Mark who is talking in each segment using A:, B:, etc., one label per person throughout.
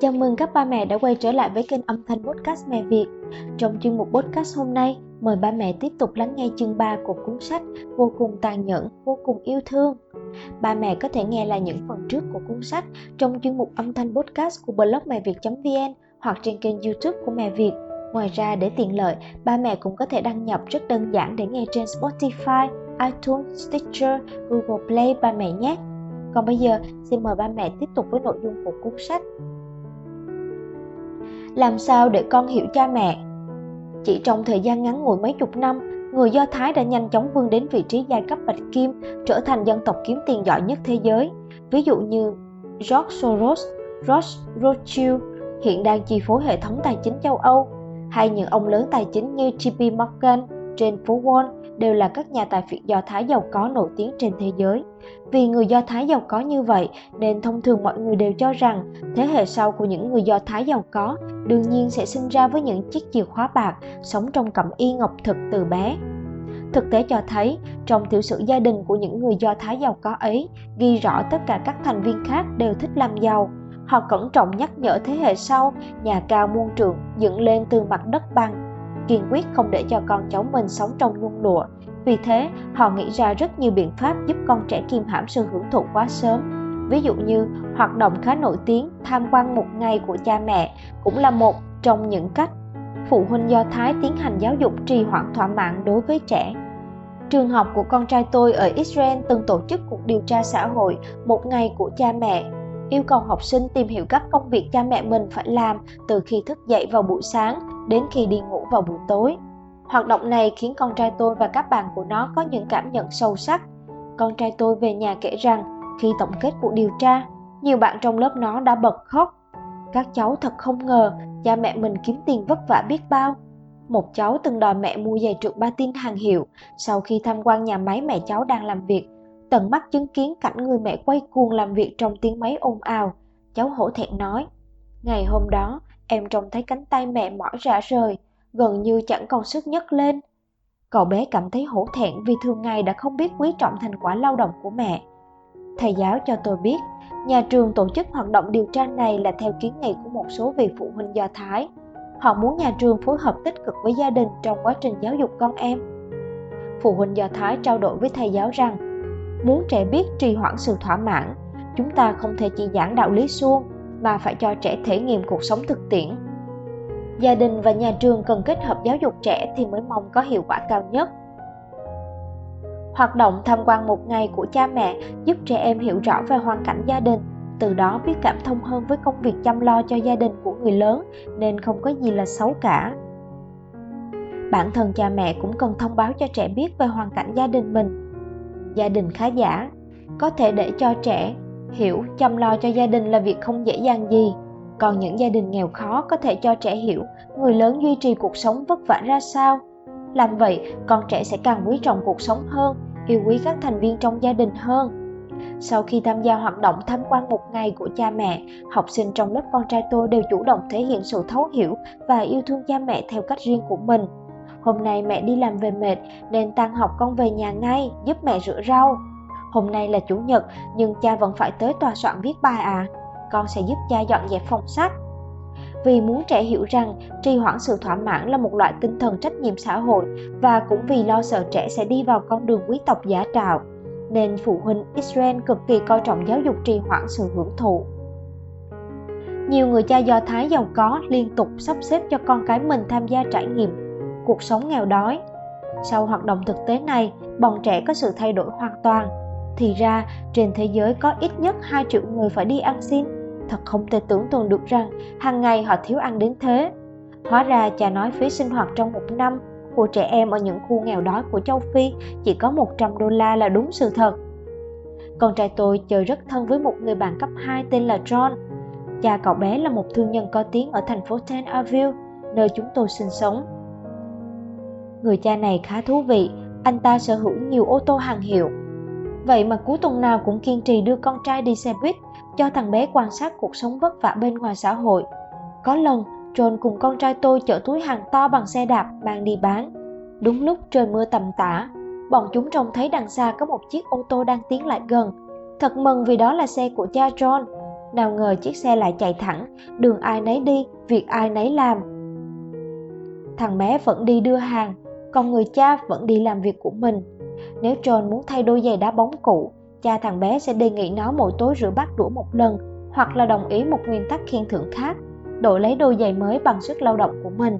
A: Chào mừng các ba mẹ đã quay trở lại với kênh âm thanh podcast Mẹ Việt. Trong chuyên mục podcast hôm nay, mời ba mẹ tiếp tục lắng nghe chương 3 của cuốn sách Vô cùng tàn nhẫn, vô cùng yêu thương. Ba mẹ có thể nghe lại những phần trước của cuốn sách trong chuyên mục âm thanh podcast của blog mẹ việt.vn hoặc trên kênh youtube của Mẹ Việt. Ngoài ra để tiện lợi, ba mẹ cũng có thể đăng nhập rất đơn giản để nghe trên Spotify, iTunes, Stitcher, Google Play ba mẹ nhé. Còn bây giờ, xin mời ba mẹ tiếp tục với nội dung của cuốn sách làm sao để con hiểu cha mẹ? Chỉ trong thời gian ngắn ngủi mấy chục năm, người do thái đã nhanh chóng vươn đến vị trí giai cấp bạch kim, trở thành dân tộc kiếm tiền giỏi nhất thế giới. Ví dụ như george soros ross rothschild, hiện đang chi phối hệ thống tài chính châu âu, hay những ông lớn tài chính như JP Morgan trên phố Wall đều là các nhà tài phiệt Do Thái giàu có nổi tiếng trên thế giới. Vì người Do Thái giàu có như vậy nên thông thường mọi người đều cho rằng thế hệ sau của những người Do Thái giàu có đương nhiên sẽ sinh ra với những chiếc chìa khóa bạc sống trong cẩm y ngọc thực từ bé. Thực tế cho thấy, trong tiểu sử gia đình của những người Do Thái giàu có ấy, ghi rõ tất cả các thành viên khác đều thích làm giàu. Họ cẩn trọng nhắc nhở thế hệ sau, nhà cao muôn trượng dựng lên từ mặt đất bằng kiên quyết không để cho con cháu mình sống trong nhung lụa. Vì thế, họ nghĩ ra rất nhiều biện pháp giúp con trẻ kiềm hãm sự hưởng thụ quá sớm. Ví dụ như hoạt động khá nổi tiếng tham quan một ngày của cha mẹ cũng là một trong những cách phụ huynh Do Thái tiến hành giáo dục trì hoãn thỏa mãn đối với trẻ. Trường học của con trai tôi ở Israel từng tổ chức cuộc điều tra xã hội một ngày của cha mẹ yêu cầu học sinh tìm hiểu các công việc cha mẹ mình phải làm từ khi thức dậy vào buổi sáng đến khi đi ngủ vào buổi tối. Hoạt động này khiến con trai tôi và các bạn của nó có những cảm nhận sâu sắc. Con trai tôi về nhà kể rằng khi tổng kết cuộc điều tra, nhiều bạn trong lớp nó đã bật khóc. Các cháu thật không ngờ cha mẹ mình kiếm tiền vất vả biết bao. Một cháu từng đòi mẹ mua giày trượt tin hàng hiệu sau khi tham quan nhà máy mẹ cháu đang làm việc tận mắt chứng kiến cảnh người mẹ quay cuồng làm việc trong tiếng máy ồn ào cháu hổ thẹn nói ngày hôm đó em trông thấy cánh tay mẹ mỏi rã rời, gần như chẳng còn sức nhấc lên. Cậu bé cảm thấy hổ thẹn vì thường ngày đã không biết quý trọng thành quả lao động của mẹ. Thầy giáo cho tôi biết, nhà trường tổ chức hoạt động điều tra này là theo kiến nghị của một số vị phụ huynh do thái. Họ muốn nhà trường phối hợp tích cực với gia đình trong quá trình giáo dục con em. Phụ huynh do thái trao đổi với thầy giáo rằng, muốn trẻ biết trì hoãn sự thỏa mãn, chúng ta không thể chỉ giảng đạo lý suông mà phải cho trẻ thể nghiệm cuộc sống thực tiễn. Gia đình và nhà trường cần kết hợp giáo dục trẻ thì mới mong có hiệu quả cao nhất. Hoạt động tham quan một ngày của cha mẹ giúp trẻ em hiểu rõ về hoàn cảnh gia đình, từ đó biết cảm thông hơn với công việc chăm lo cho gia đình của người lớn nên không có gì là xấu cả. Bản thân cha mẹ cũng cần thông báo cho trẻ biết về hoàn cảnh gia đình mình. Gia đình khá giả, có thể để cho trẻ hiểu, chăm lo cho gia đình là việc không dễ dàng gì. Còn những gia đình nghèo khó có thể cho trẻ hiểu, người lớn duy trì cuộc sống vất vả ra sao. Làm vậy, con trẻ sẽ càng quý trọng cuộc sống hơn, yêu quý các thành viên trong gia đình hơn. Sau khi tham gia hoạt động tham quan một ngày của cha mẹ, học sinh trong lớp con trai tôi đều chủ động thể hiện sự thấu hiểu và yêu thương cha mẹ theo cách riêng của mình. Hôm nay mẹ đi làm về mệt, nên tan học con về nhà ngay, giúp mẹ rửa rau. Hôm nay là chủ nhật nhưng cha vẫn phải tới tòa soạn viết bài à. Con sẽ giúp cha dọn dẹp phòng sách. Vì muốn trẻ hiểu rằng trì hoãn sự thỏa mãn là một loại tinh thần trách nhiệm xã hội và cũng vì lo sợ trẻ sẽ đi vào con đường quý tộc giả trạo, nên phụ huynh Israel cực kỳ coi trọng giáo dục trì hoãn sự hưởng thụ. Nhiều người cha Do Thái giàu có liên tục sắp xếp cho con cái mình tham gia trải nghiệm cuộc sống nghèo đói sau hoạt động thực tế này bọn trẻ có sự thay đổi hoàn toàn thì ra trên thế giới có ít nhất 2 triệu người phải đi ăn xin thật không thể tưởng tượng được rằng hàng ngày họ thiếu ăn đến thế hóa ra cha nói phí sinh hoạt trong một năm của trẻ em ở những khu nghèo đói của châu Phi chỉ có 100 đô la là đúng sự thật. Con trai tôi chơi rất thân với một người bạn cấp 2 tên là John. Cha cậu bé là một thương nhân có tiếng ở thành phố Ten Aville, nơi chúng tôi sinh sống. Người cha này khá thú vị, anh ta sở hữu nhiều ô tô hàng hiệu. Vậy mà cuối tuần nào cũng kiên trì đưa con trai đi xe buýt, cho thằng bé quan sát cuộc sống vất vả bên ngoài xã hội. Có lần, John cùng con trai tôi chở túi hàng to bằng xe đạp mang đi bán. Đúng lúc trời mưa tầm tã, bọn chúng trông thấy đằng xa có một chiếc ô tô đang tiến lại gần. Thật mừng vì đó là xe của cha John. nào ngờ chiếc xe lại chạy thẳng, đường ai nấy đi, việc ai nấy làm. Thằng bé vẫn đi đưa hàng, còn người cha vẫn đi làm việc của mình. Nếu John muốn thay đôi giày đá bóng cũ, cha thằng bé sẽ đề nghị nó mỗi tối rửa bát đũa một lần, hoặc là đồng ý một nguyên tắc khen thưởng khác, đổi lấy đôi giày mới bằng sức lao động của mình.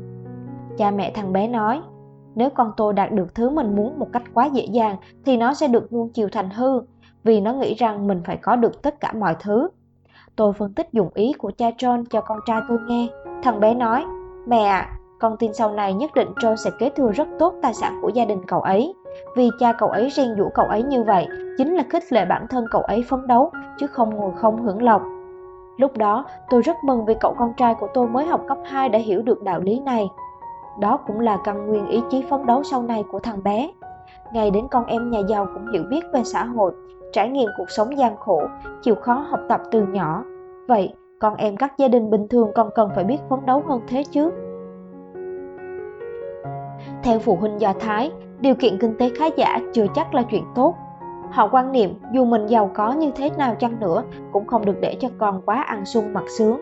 A: Cha mẹ thằng bé nói, nếu con tôi đạt được thứ mình muốn một cách quá dễ dàng thì nó sẽ được nuông chiều thành hư, vì nó nghĩ rằng mình phải có được tất cả mọi thứ. Tôi phân tích dụng ý của cha John cho con trai tôi nghe. Thằng bé nói, mẹ ạ, con tin sau này nhất định John sẽ kế thừa rất tốt tài sản của gia đình cậu ấy. Vì cha cậu ấy riêng dụ cậu ấy như vậy, chính là khích lệ bản thân cậu ấy phấn đấu, chứ không ngồi không hưởng lộc. Lúc đó, tôi rất mừng vì cậu con trai của tôi mới học cấp 2 đã hiểu được đạo lý này. Đó cũng là căn nguyên ý chí phấn đấu sau này của thằng bé. Ngày đến con em nhà giàu cũng hiểu biết về xã hội, trải nghiệm cuộc sống gian khổ, chịu khó học tập từ nhỏ. Vậy, con em các gia đình bình thường còn cần phải biết phấn đấu hơn thế chứ? Theo phụ huynh Do Thái, điều kiện kinh tế khá giả chưa chắc là chuyện tốt. Họ quan niệm dù mình giàu có như thế nào chăng nữa cũng không được để cho con quá ăn sung mặc sướng.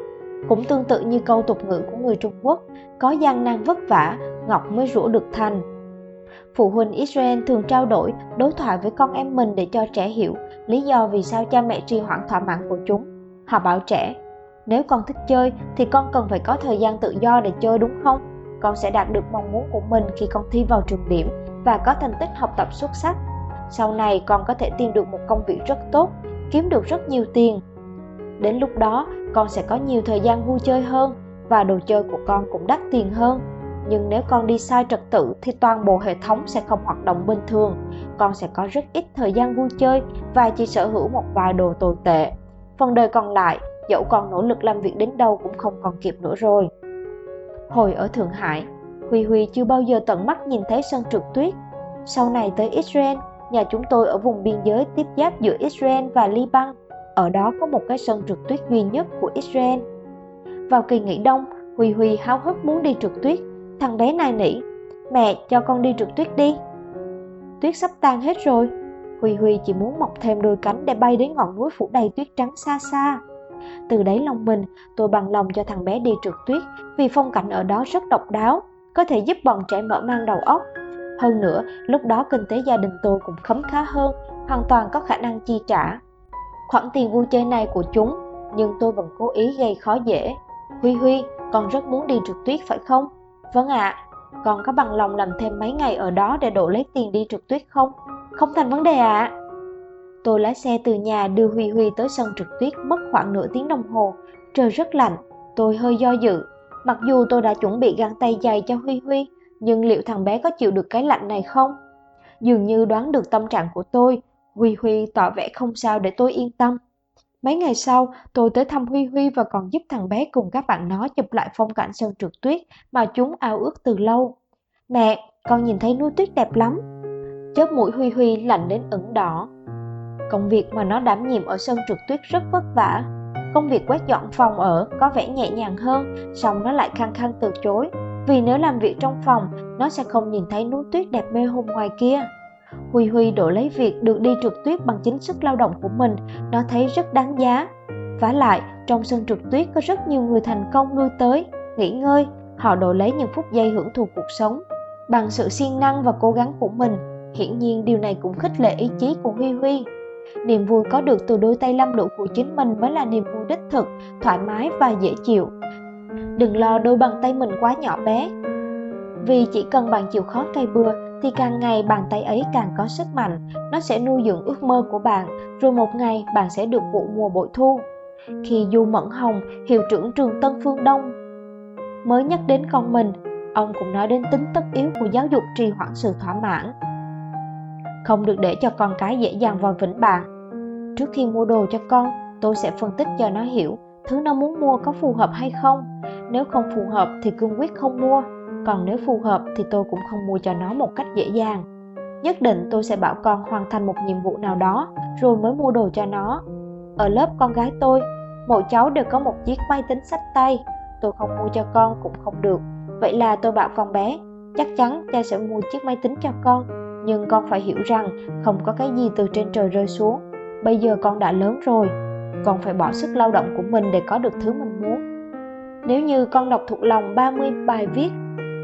A: Cũng tương tự như câu tục ngữ của người Trung Quốc, có gian nan vất vả, ngọc mới rũ được thành. Phụ huynh Israel thường trao đổi, đối thoại với con em mình để cho trẻ hiểu lý do vì sao cha mẹ trì hoãn thỏa mãn của chúng. Họ bảo trẻ, nếu con thích chơi thì con cần phải có thời gian tự do để chơi đúng không? Con sẽ đạt được mong muốn của mình khi con thi vào trường điểm và có thành tích học tập xuất sắc. Sau này con có thể tìm được một công việc rất tốt, kiếm được rất nhiều tiền. Đến lúc đó, con sẽ có nhiều thời gian vui chơi hơn và đồ chơi của con cũng đắt tiền hơn nhưng nếu con đi sai trật tự thì toàn bộ hệ thống sẽ không hoạt động bình thường con sẽ có rất ít thời gian vui chơi và chỉ sở hữu một vài đồ tồi tệ phần đời còn lại dẫu con nỗ lực làm việc đến đâu cũng không còn kịp nữa rồi hồi ở thượng hải huy huy chưa bao giờ tận mắt nhìn thấy sân trượt tuyết. Sau này tới israel, nhà chúng tôi ở vùng biên giới tiếp giáp giữa israel và liban. Ở đó có một cái sân trượt tuyết duy nhất của israel. Vào kỳ nghỉ đông, huy huy háo hức muốn đi trượt tuyết. Thằng bé này nỉ, Mẹ, cho con đi trượt tuyết đi. Tuyết sắp tan hết rồi. Huy Huy chỉ muốn mọc thêm đôi cánh để bay đến ngọn núi phủ đầy tuyết trắng xa xa. Từ đấy lòng mình, tôi bằng lòng cho thằng bé đi trượt tuyết Vì phong cảnh ở đó rất độc đáo. Có thể giúp bọn trẻ mở mang đầu óc Hơn nữa lúc đó kinh tế gia đình tôi cũng khấm khá hơn Hoàn toàn có khả năng chi trả Khoản tiền vui chơi này của chúng Nhưng tôi vẫn cố ý gây khó dễ Huy Huy, con rất muốn đi trượt tuyết phải không? Vâng ạ, à, con có bằng lòng làm thêm mấy ngày ở đó để đổ lấy tiền đi trượt tuyết không? Không thành vấn đề ạ. À. Tôi lái xe từ nhà đưa Huy Huy tới sân trượt tuyết mất khoảng nửa tiếng đồng hồ. Trời rất lạnh, tôi hơi do dự. Mặc dù tôi đã chuẩn bị găng tay dày cho Huy Huy, nhưng liệu thằng bé có chịu được cái lạnh này không? Dường như đoán được tâm trạng của tôi, Huy Huy tỏ vẻ không sao để tôi yên tâm. Mấy ngày sau, tôi tới thăm Huy Huy và còn giúp thằng bé cùng các bạn nó chụp lại phong cảnh sân trượt tuyết mà chúng ao ước từ lâu. Mẹ, con nhìn thấy núi tuyết đẹp lắm. Chớp mũi Huy Huy lạnh đến ửng đỏ. Công việc mà nó đảm nhiệm ở sân trượt tuyết rất vất vả. Công việc quét dọn phòng ở có vẻ nhẹ nhàng hơn, song nó lại khăng khăng từ chối. Vì nếu làm việc trong phòng, nó sẽ không nhìn thấy núi tuyết đẹp mê hồn ngoài kia. Huy Huy đổi lấy việc được đi trượt tuyết bằng chính sức lao động của mình, nó thấy rất đáng giá. Vả lại, trong sân trượt tuyết có rất nhiều người thành công lui tới, nghỉ ngơi, họ đổi lấy những phút giây hưởng thụ cuộc sống. Bằng sự siêng năng và cố gắng của mình, hiển nhiên điều này cũng khích lệ ý chí của Huy Huy. Niềm vui có được từ đôi tay lâm đủ của chính mình mới là niềm vui đích thực, thoải mái và dễ chịu. Đừng lo đôi bàn tay mình quá nhỏ bé. Vì chỉ cần bạn chịu khó cây bừa thì càng ngày bàn tay ấy càng có sức mạnh, nó sẽ nuôi dưỡng ước mơ của bạn, rồi một ngày bạn sẽ được vụ mùa bội thu. Khi Du Mẫn Hồng, hiệu trưởng trường Tân Phương Đông, mới nhắc đến con mình, ông cũng nói đến tính tất yếu của giáo dục trì hoãn sự thỏa mãn. Không được để cho con cái dễ dàng vào vĩnh bạn. Trước khi mua đồ cho con, tôi sẽ phân tích cho nó hiểu thứ nó muốn mua có phù hợp hay không. Nếu không phù hợp thì cương quyết không mua còn nếu phù hợp thì tôi cũng không mua cho nó một cách dễ dàng. Nhất định tôi sẽ bảo con hoàn thành một nhiệm vụ nào đó rồi mới mua đồ cho nó. Ở lớp con gái tôi mỗi cháu đều có một chiếc máy tính sách tay. Tôi không mua cho con cũng không được. Vậy là tôi bảo con bé chắc chắn cha sẽ mua chiếc máy tính cho con nhưng con phải hiểu rằng không có cái gì từ trên trời rơi xuống bây giờ con đã lớn rồi con phải bỏ sức lao động của mình để có được thứ mình muốn. Nếu như con đọc thuộc lòng 30 bài viết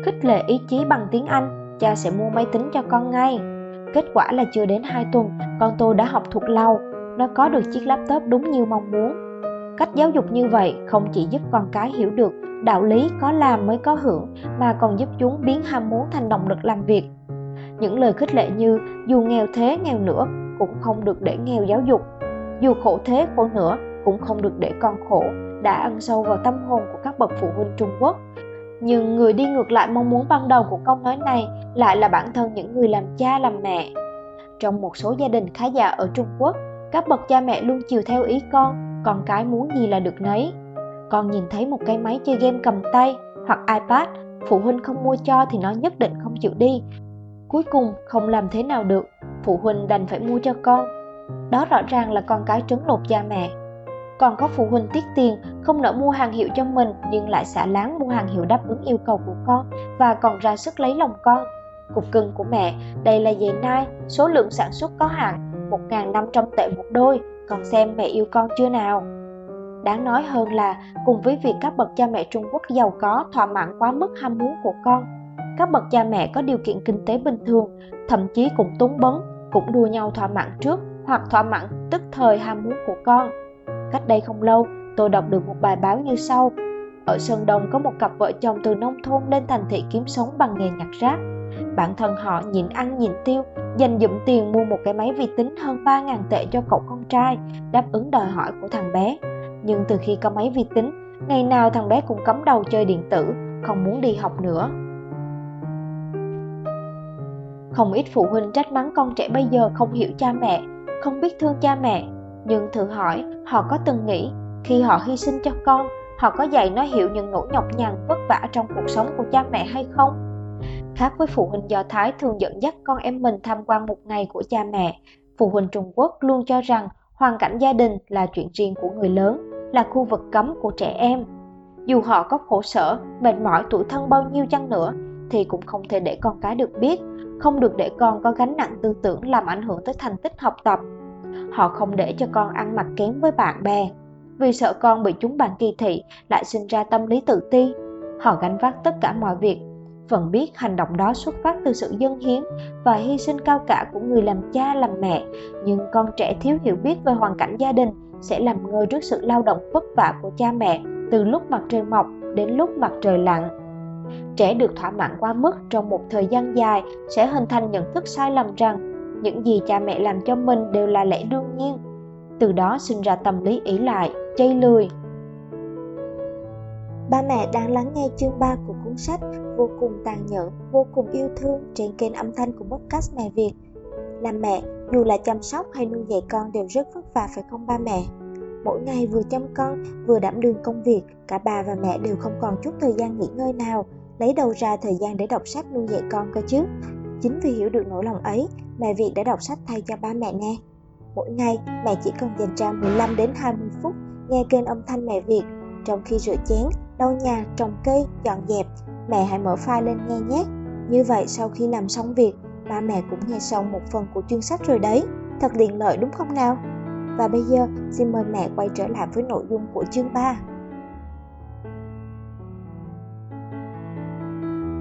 A: khích lệ ý chí bằng tiếng Anh, cha sẽ mua máy tính cho con ngay. Kết quả là chưa đến 2 tuần, con tôi đã học thuộc lâu, nó có được chiếc laptop đúng như mong muốn. Cách giáo dục như vậy không chỉ giúp con cái hiểu được đạo lý có làm mới có hưởng mà còn giúp chúng biến ham muốn thành động lực làm việc. Những lời khích lệ như dù nghèo thế nghèo nữa cũng không được để nghèo giáo dục, dù khổ thế khổ nữa cũng không được để con khổ đã ăn sâu vào tâm hồn của các bậc phụ huynh Trung Quốc. Nhưng người đi ngược lại mong muốn ban đầu của câu nói này lại là bản thân những người làm cha làm mẹ. Trong một số gia đình khá giả ở Trung Quốc, các bậc cha mẹ luôn chiều theo ý con, con cái muốn gì là được nấy. Con nhìn thấy một cái máy chơi game cầm tay hoặc iPad, phụ huynh không mua cho thì nó nhất định không chịu đi. Cuối cùng không làm thế nào được, phụ huynh đành phải mua cho con. Đó rõ ràng là con cái trấn lột cha mẹ. Còn có phụ huynh tiết tiền, không nỡ mua hàng hiệu cho mình nhưng lại xả láng mua hàng hiệu đáp ứng yêu cầu của con và còn ra sức lấy lòng con. Cục cưng của mẹ, đây là giày nai, số lượng sản xuất có hạn, 1.500 tệ một đôi, còn xem mẹ yêu con chưa nào. Đáng nói hơn là cùng với việc các bậc cha mẹ Trung Quốc giàu có thỏa mãn quá mức ham muốn của con, các bậc cha mẹ có điều kiện kinh tế bình thường, thậm chí cũng túng bấn, cũng đua nhau thỏa mãn trước hoặc thỏa mãn tức thời ham muốn của con. Cách đây không lâu, tôi đọc được một bài báo như sau. Ở Sơn Đông có một cặp vợ chồng từ nông thôn lên thành thị kiếm sống bằng nghề nhặt rác. Bản thân họ nhịn ăn nhịn tiêu, dành dụm tiền mua một cái máy vi tính hơn 3.000 tệ cho cậu con trai, đáp ứng đòi hỏi của thằng bé. Nhưng từ khi có máy vi tính, ngày nào thằng bé cũng cắm đầu chơi điện tử, không muốn đi học nữa. Không ít phụ huynh trách mắng con trẻ bây giờ không hiểu cha mẹ, không biết thương cha mẹ. Nhưng thử hỏi, họ có từng nghĩ khi họ hy sinh cho con, họ có dạy nó hiểu những nỗi nhọc nhằn vất vả trong cuộc sống của cha mẹ hay không? Khác với phụ huynh Do Thái thường dẫn dắt con em mình tham quan một ngày của cha mẹ, phụ huynh Trung Quốc luôn cho rằng hoàn cảnh gia đình là chuyện riêng của người lớn, là khu vực cấm của trẻ em. Dù họ có khổ sở, mệt mỏi tuổi thân bao nhiêu chăng nữa, thì cũng không thể để con cái được biết, không được để con có gánh nặng tư tưởng làm ảnh hưởng tới thành tích học tập. Họ không để cho con ăn mặc kém với bạn bè, vì sợ con bị chúng bạn kỳ thị lại sinh ra tâm lý tự ti. Họ gánh vác tất cả mọi việc vẫn biết hành động đó xuất phát từ sự dân hiến và hy sinh cao cả của người làm cha làm mẹ nhưng con trẻ thiếu hiểu biết về hoàn cảnh gia đình sẽ làm ngơ trước sự lao động vất vả của cha mẹ từ lúc mặt trời mọc đến lúc mặt trời lặn trẻ được thỏa mãn quá mức trong một thời gian dài sẽ hình thành nhận thức sai lầm rằng những gì cha mẹ làm cho mình đều là lẽ đương nhiên từ đó sinh ra tâm lý ỷ lại chây lười
B: Ba mẹ đang lắng nghe chương 3 của cuốn sách vô cùng tàn nhẫn, vô cùng yêu thương trên kênh âm thanh của podcast Mẹ Việt. Làm mẹ, dù là chăm sóc hay nuôi dạy con đều rất vất vả phải không ba mẹ? Mỗi ngày vừa chăm con, vừa đảm đương công việc, cả bà và mẹ đều không còn chút thời gian nghỉ ngơi nào, lấy đầu ra thời gian để đọc sách nuôi dạy con cơ chứ. Chính vì hiểu được nỗi lòng ấy, mẹ Việt đã đọc sách thay cho ba mẹ nghe. Mỗi ngày, mẹ chỉ cần dành ra 15 đến 20 phút nghe kênh âm thanh mẹ Việt trong khi rửa chén, lau nhà, trồng cây, dọn dẹp, mẹ hãy mở file lên nghe nhé. Như vậy sau khi làm xong việc, ba mẹ cũng nghe xong một phần của chương sách rồi đấy. Thật tiện lợi đúng không nào? Và bây giờ xin mời mẹ quay trở lại với nội dung của chương 3.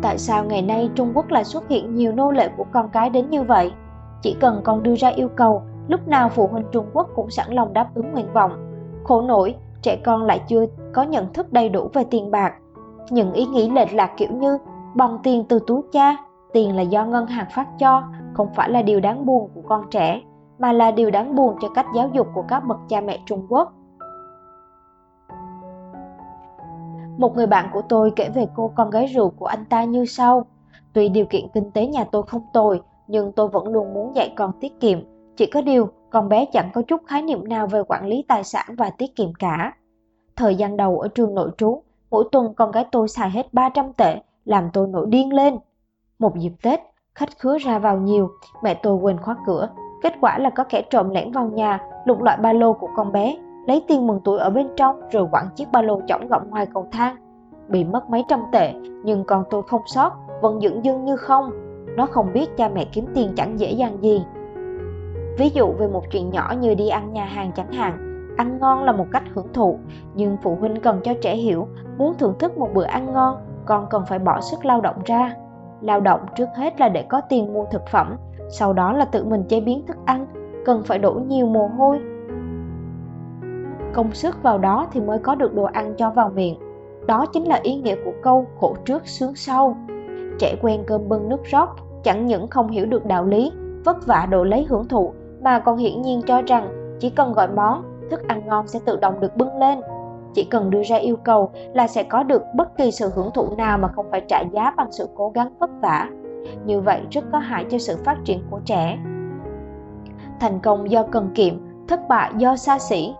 A: Tại sao ngày nay Trung Quốc lại xuất hiện nhiều nô lệ của con cái đến như vậy? Chỉ cần con đưa ra yêu cầu, lúc nào phụ huynh Trung Quốc cũng sẵn lòng đáp ứng nguyện vọng. Khổ nổi, trẻ con lại chưa có nhận thức đầy đủ về tiền bạc. Những ý nghĩ lệch lạc kiểu như bòn tiền từ túi cha, tiền là do ngân hàng phát cho, không phải là điều đáng buồn của con trẻ, mà là điều đáng buồn cho cách giáo dục của các bậc cha mẹ Trung Quốc. Một người bạn của tôi kể về cô con gái ruột của anh ta như sau. Tuy điều kiện kinh tế nhà tôi không tồi, nhưng tôi vẫn luôn muốn dạy con tiết kiệm. Chỉ có điều, con bé chẳng có chút khái niệm nào về quản lý tài sản và tiết kiệm cả. Thời gian đầu ở trường nội trú, mỗi tuần con gái tôi xài hết 300 tệ, làm tôi nổi điên lên. Một dịp Tết, khách khứa ra vào nhiều, mẹ tôi quên khóa cửa. Kết quả là có kẻ trộm lẻn vào nhà, lục loại ba lô của con bé, lấy tiền mừng tuổi ở bên trong rồi quẳng chiếc ba lô chỏng gọng ngoài cầu thang. Bị mất mấy trăm tệ, nhưng con tôi không sót, vẫn dững dưng như không. Nó không biết cha mẹ kiếm tiền chẳng dễ dàng gì. Ví dụ về một chuyện nhỏ như đi ăn nhà hàng chẳng hạn, ăn ngon là một cách hưởng thụ nhưng phụ huynh cần cho trẻ hiểu muốn thưởng thức một bữa ăn ngon con cần phải bỏ sức lao động ra lao động trước hết là để có tiền mua thực phẩm sau đó là tự mình chế biến thức ăn cần phải đổ nhiều mồ hôi công sức vào đó thì mới có được đồ ăn cho vào miệng. Đó chính là ý nghĩa của câu khổ trước sướng sau. Trẻ quen cơm bưng nước rót, chẳng những không hiểu được đạo lý, vất vả độ lấy hưởng thụ, mà còn hiển nhiên cho rằng chỉ cần gọi món, thức ăn ngon sẽ tự động được bưng lên. Chỉ cần đưa ra yêu cầu là sẽ có được bất kỳ sự hưởng thụ nào mà không phải trả giá bằng sự cố gắng vất vả. Như vậy rất có hại cho sự phát triển của trẻ. Thành công do cần kiệm, thất bại do xa xỉ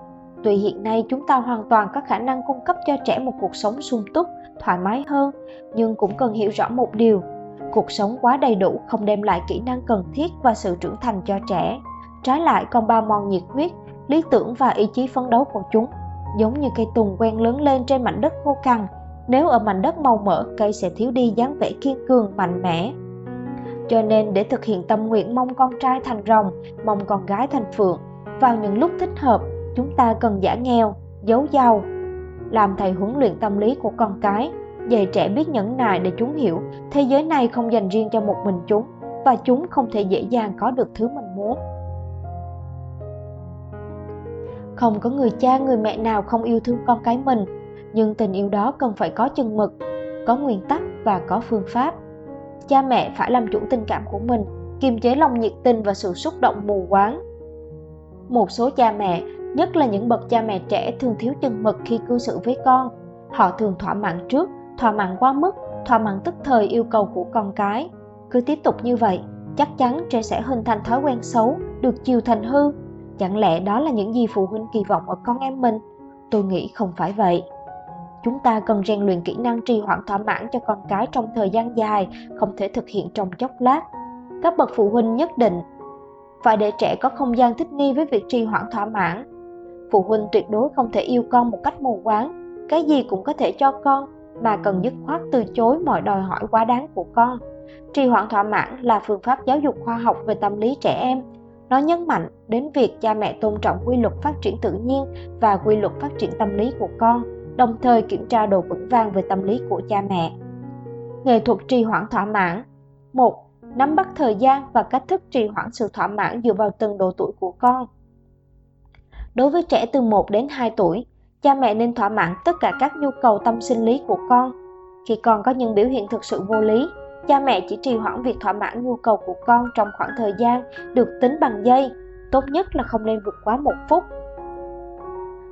A: tuy hiện nay chúng ta hoàn toàn có khả năng cung cấp cho trẻ một cuộc sống sung túc, thoải mái hơn, nhưng cũng cần hiểu rõ một điều. Cuộc sống quá đầy đủ không đem lại kỹ năng cần thiết và sự trưởng thành cho trẻ. Trái lại, còn bao mòn nhiệt huyết, lý tưởng và ý chí phấn đấu của chúng. Giống như cây tùng quen lớn lên trên mảnh đất khô cằn, nếu ở mảnh đất màu mỡ, cây sẽ thiếu đi dáng vẻ kiên cường, mạnh mẽ. Cho nên, để thực hiện tâm nguyện mong con trai thành rồng, mong con gái thành phượng, vào những lúc thích hợp chúng ta cần giả nghèo, giấu giàu. Làm thầy huấn luyện tâm lý của con cái, dạy trẻ biết nhẫn nại để chúng hiểu, thế giới này không dành riêng cho một mình chúng, và chúng không thể dễ dàng có được thứ mình muốn. Không có người cha, người mẹ nào không yêu thương con cái mình, nhưng tình yêu đó cần phải có chừng mực, có nguyên tắc và có phương pháp. Cha mẹ phải làm chủ tình cảm của mình, kiềm chế lòng nhiệt tình và sự xúc động mù quáng. Một số cha mẹ nhất là những bậc cha mẹ trẻ thường thiếu chừng mực khi cư xử với con. Họ thường thỏa mãn trước, thỏa mãn quá mức, thỏa mãn tức thời yêu cầu của con cái. Cứ tiếp tục như vậy, chắc chắn trẻ sẽ hình thành thói quen xấu, được chiều thành hư. Chẳng lẽ đó là những gì phụ huynh kỳ vọng ở con em mình? Tôi nghĩ không phải vậy. Chúng ta cần rèn luyện kỹ năng trì hoãn thỏa mãn cho con cái trong thời gian dài, không thể thực hiện trong chốc lát. Các bậc phụ huynh nhất định phải để trẻ có không gian thích nghi với việc trì hoãn thỏa mãn phụ huynh tuyệt đối không thể yêu con một cách mù quáng. Cái gì cũng có thể cho con, mà cần dứt khoát từ chối mọi đòi hỏi quá đáng của con. Trì hoãn thỏa mãn là phương pháp giáo dục khoa học về tâm lý trẻ em. Nó nhấn mạnh đến việc cha mẹ tôn trọng quy luật phát triển tự nhiên và quy luật phát triển tâm lý của con, đồng thời kiểm tra độ vững vàng về tâm lý của cha mẹ. Nghệ thuật trì hoãn thỏa mãn. Một, nắm bắt thời gian và cách thức trì hoãn sự thỏa mãn dựa vào từng độ tuổi của con đối với trẻ từ 1 đến 2 tuổi, cha mẹ nên thỏa mãn tất cả các nhu cầu tâm sinh lý của con. Khi con có những biểu hiện thực sự vô lý, cha mẹ chỉ trì hoãn việc thỏa mãn nhu cầu của con trong khoảng thời gian được tính bằng giây, tốt nhất là không nên vượt quá một phút.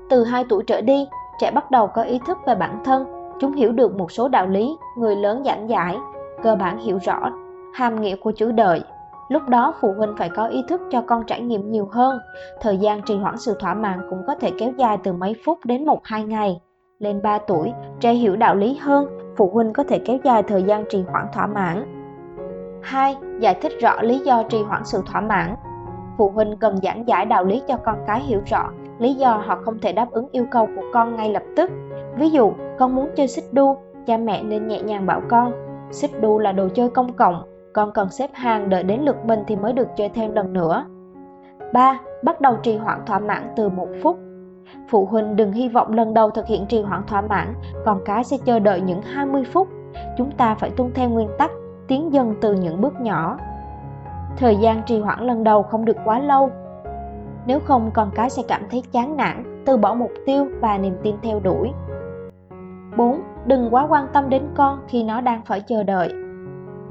A: Từ 2 tuổi trở đi, trẻ bắt đầu có ý thức về bản thân, chúng hiểu được một số đạo lý người lớn giảng giải, cơ bản hiểu rõ, hàm nghĩa của chữ đợi lúc đó phụ huynh phải có ý thức cho con trải nghiệm nhiều hơn thời gian trì hoãn sự thỏa mãn cũng có thể kéo dài từ mấy phút đến một hai ngày lên 3 tuổi trẻ hiểu đạo lý hơn phụ huynh có thể kéo dài thời gian trì hoãn thỏa mãn 2. Giải thích rõ lý do trì hoãn sự thỏa mãn Phụ huynh cần giảng giải đạo lý cho con cái hiểu rõ lý do họ không thể đáp ứng yêu cầu của con ngay lập tức. Ví dụ, con muốn chơi xích đu, cha mẹ nên nhẹ nhàng bảo con, xích đu là đồ chơi công cộng, con cần xếp hàng đợi đến lượt mình thì mới được chơi thêm lần nữa. 3. Bắt đầu trì hoãn thỏa mãn từ một phút. Phụ huynh đừng hy vọng lần đầu thực hiện trì hoãn thỏa mãn, con cái sẽ chờ đợi những 20 phút. Chúng ta phải tuân theo nguyên tắc, tiến dần từ những bước nhỏ. Thời gian trì hoãn lần đầu không được quá lâu, nếu không con cái sẽ cảm thấy chán nản, từ bỏ mục tiêu và niềm tin theo đuổi. 4. Đừng quá quan tâm đến con khi nó đang phải chờ đợi.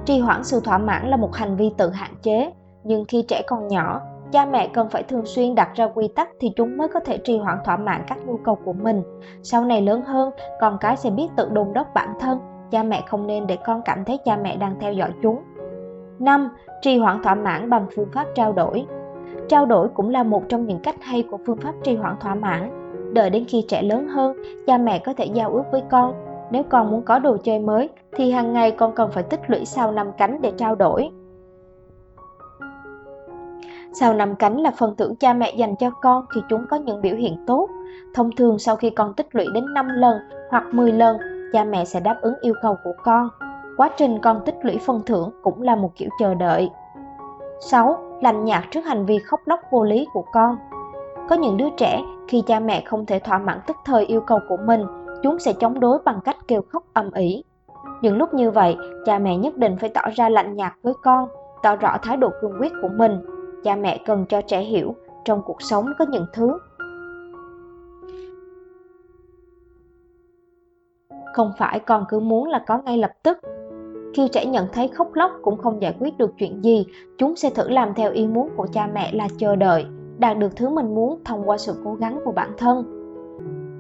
A: Trì hoãn sự thỏa mãn là một hành vi tự hạn chế, nhưng khi trẻ còn nhỏ, cha mẹ cần phải thường xuyên đặt ra quy tắc thì chúng mới có thể trì hoãn thỏa mãn các nhu cầu của mình. Sau này lớn hơn, con cái sẽ biết tự đôn đốc bản thân, cha mẹ không nên để con cảm thấy cha mẹ đang theo dõi chúng. 5. Trì hoãn thỏa mãn bằng phương pháp trao đổi. Trao đổi cũng là một trong những cách hay của phương pháp trì hoãn thỏa mãn. Đợi đến khi trẻ lớn hơn, cha mẹ có thể giao ước với con. Nếu con muốn có đồ chơi mới, thì hàng ngày con cần phải tích lũy sao năm cánh để trao đổi. Sao năm cánh là phần thưởng cha mẹ dành cho con khi chúng có những biểu hiện tốt. Thông thường sau khi con tích lũy đến 5 lần hoặc 10 lần, cha mẹ sẽ đáp ứng yêu cầu của con. Quá trình con tích lũy phần thưởng cũng là một kiểu chờ đợi. 6 lành nhạt trước hành vi khóc lóc vô lý của con. Có những đứa trẻ, khi cha mẹ không thể thỏa mãn tức thời yêu cầu của mình, chúng sẽ chống đối bằng cách kêu khóc ầm ĩ. Những lúc như vậy, cha mẹ nhất định phải tỏ ra lạnh nhạt với con, tỏ rõ thái độ cương quyết của mình. Cha mẹ cần cho trẻ hiểu, trong cuộc sống có những thứ không phải con cứ muốn là có ngay lập tức khi trẻ nhận thấy khóc lóc cũng không giải quyết được chuyện gì chúng sẽ thử làm theo ý muốn của cha mẹ là chờ đợi đạt được thứ mình muốn thông qua sự cố gắng của bản thân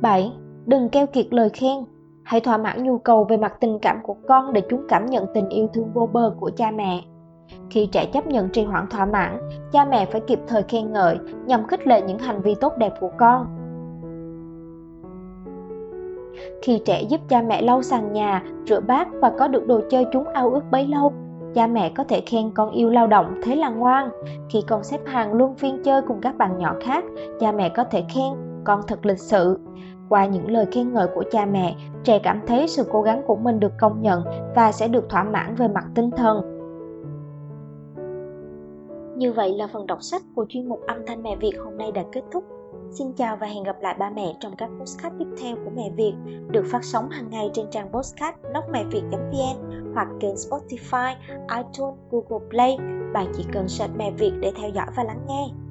A: 7. Đừng keo kiệt lời khen Hãy thỏa mãn nhu cầu về mặt tình cảm của con để chúng cảm nhận tình yêu thương vô bờ của cha mẹ. Khi trẻ chấp nhận trì hoãn thỏa mãn, cha mẹ phải kịp thời khen ngợi nhằm khích lệ những hành vi tốt đẹp của con. Khi trẻ giúp cha mẹ lau sàn nhà, rửa bát và có được đồ chơi chúng ao ước bấy lâu, cha mẹ có thể khen con yêu lao động thế là ngoan. Khi con xếp hàng luôn phiên chơi cùng các bạn nhỏ khác, cha mẹ có thể khen con thật lịch sự. Qua những lời khen ngợi của cha mẹ, trẻ cảm thấy sự cố gắng của mình được công nhận và sẽ được thỏa mãn về mặt tinh thần. Như vậy là phần đọc sách của chuyên mục âm thanh mẹ Việt hôm nay đã kết thúc. Xin chào và hẹn gặp lại ba mẹ trong các postcard tiếp theo của Mẹ Việt được phát sóng hàng ngày trên trang postcard blogmẹviet.vn hoặc kênh Spotify, iTunes, Google Play. Bạn chỉ cần search Mẹ Việt để theo dõi và lắng nghe.